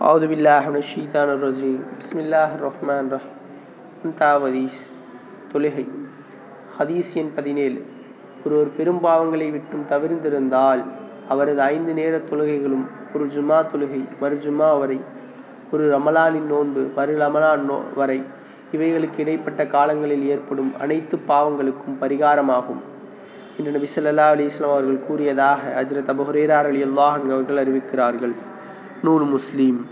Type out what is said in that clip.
أعوذ بالله من الشيطان الرجيم بسم الله الرحمن الرحيم இன்தாவது ஹதீஸ் தொழுகை ஹதீஸ் எண் பதினேழு ஒருவர் பெரும் பாவங்களை விட்டும் தவிர்ந்திருந்தால் அவரது ஐந்து நேர தொழுகைகளும் ஒரு ஜுமா தொழுகை மறு ஜுமா வரை ஒரு ரமலானின் நோன்பு மறு ரமலான் நோ வரை இவைகளுக்கு இடைப்பட்ட காலங்களில் ஏற்படும் அனைத்து பாவங்களுக்கும் பரிகாரமாகும் என்று நபி ஸல்லல்லாஹு அலைஹி வஸல்லம் அவர்கள் கூறியதாக ஹஜ்ரத் அபு ஹுரைரா ரலியல்லாஹு அன்ஹு அவர்கள் அறிவிக்கிறார்கள் نور مسلم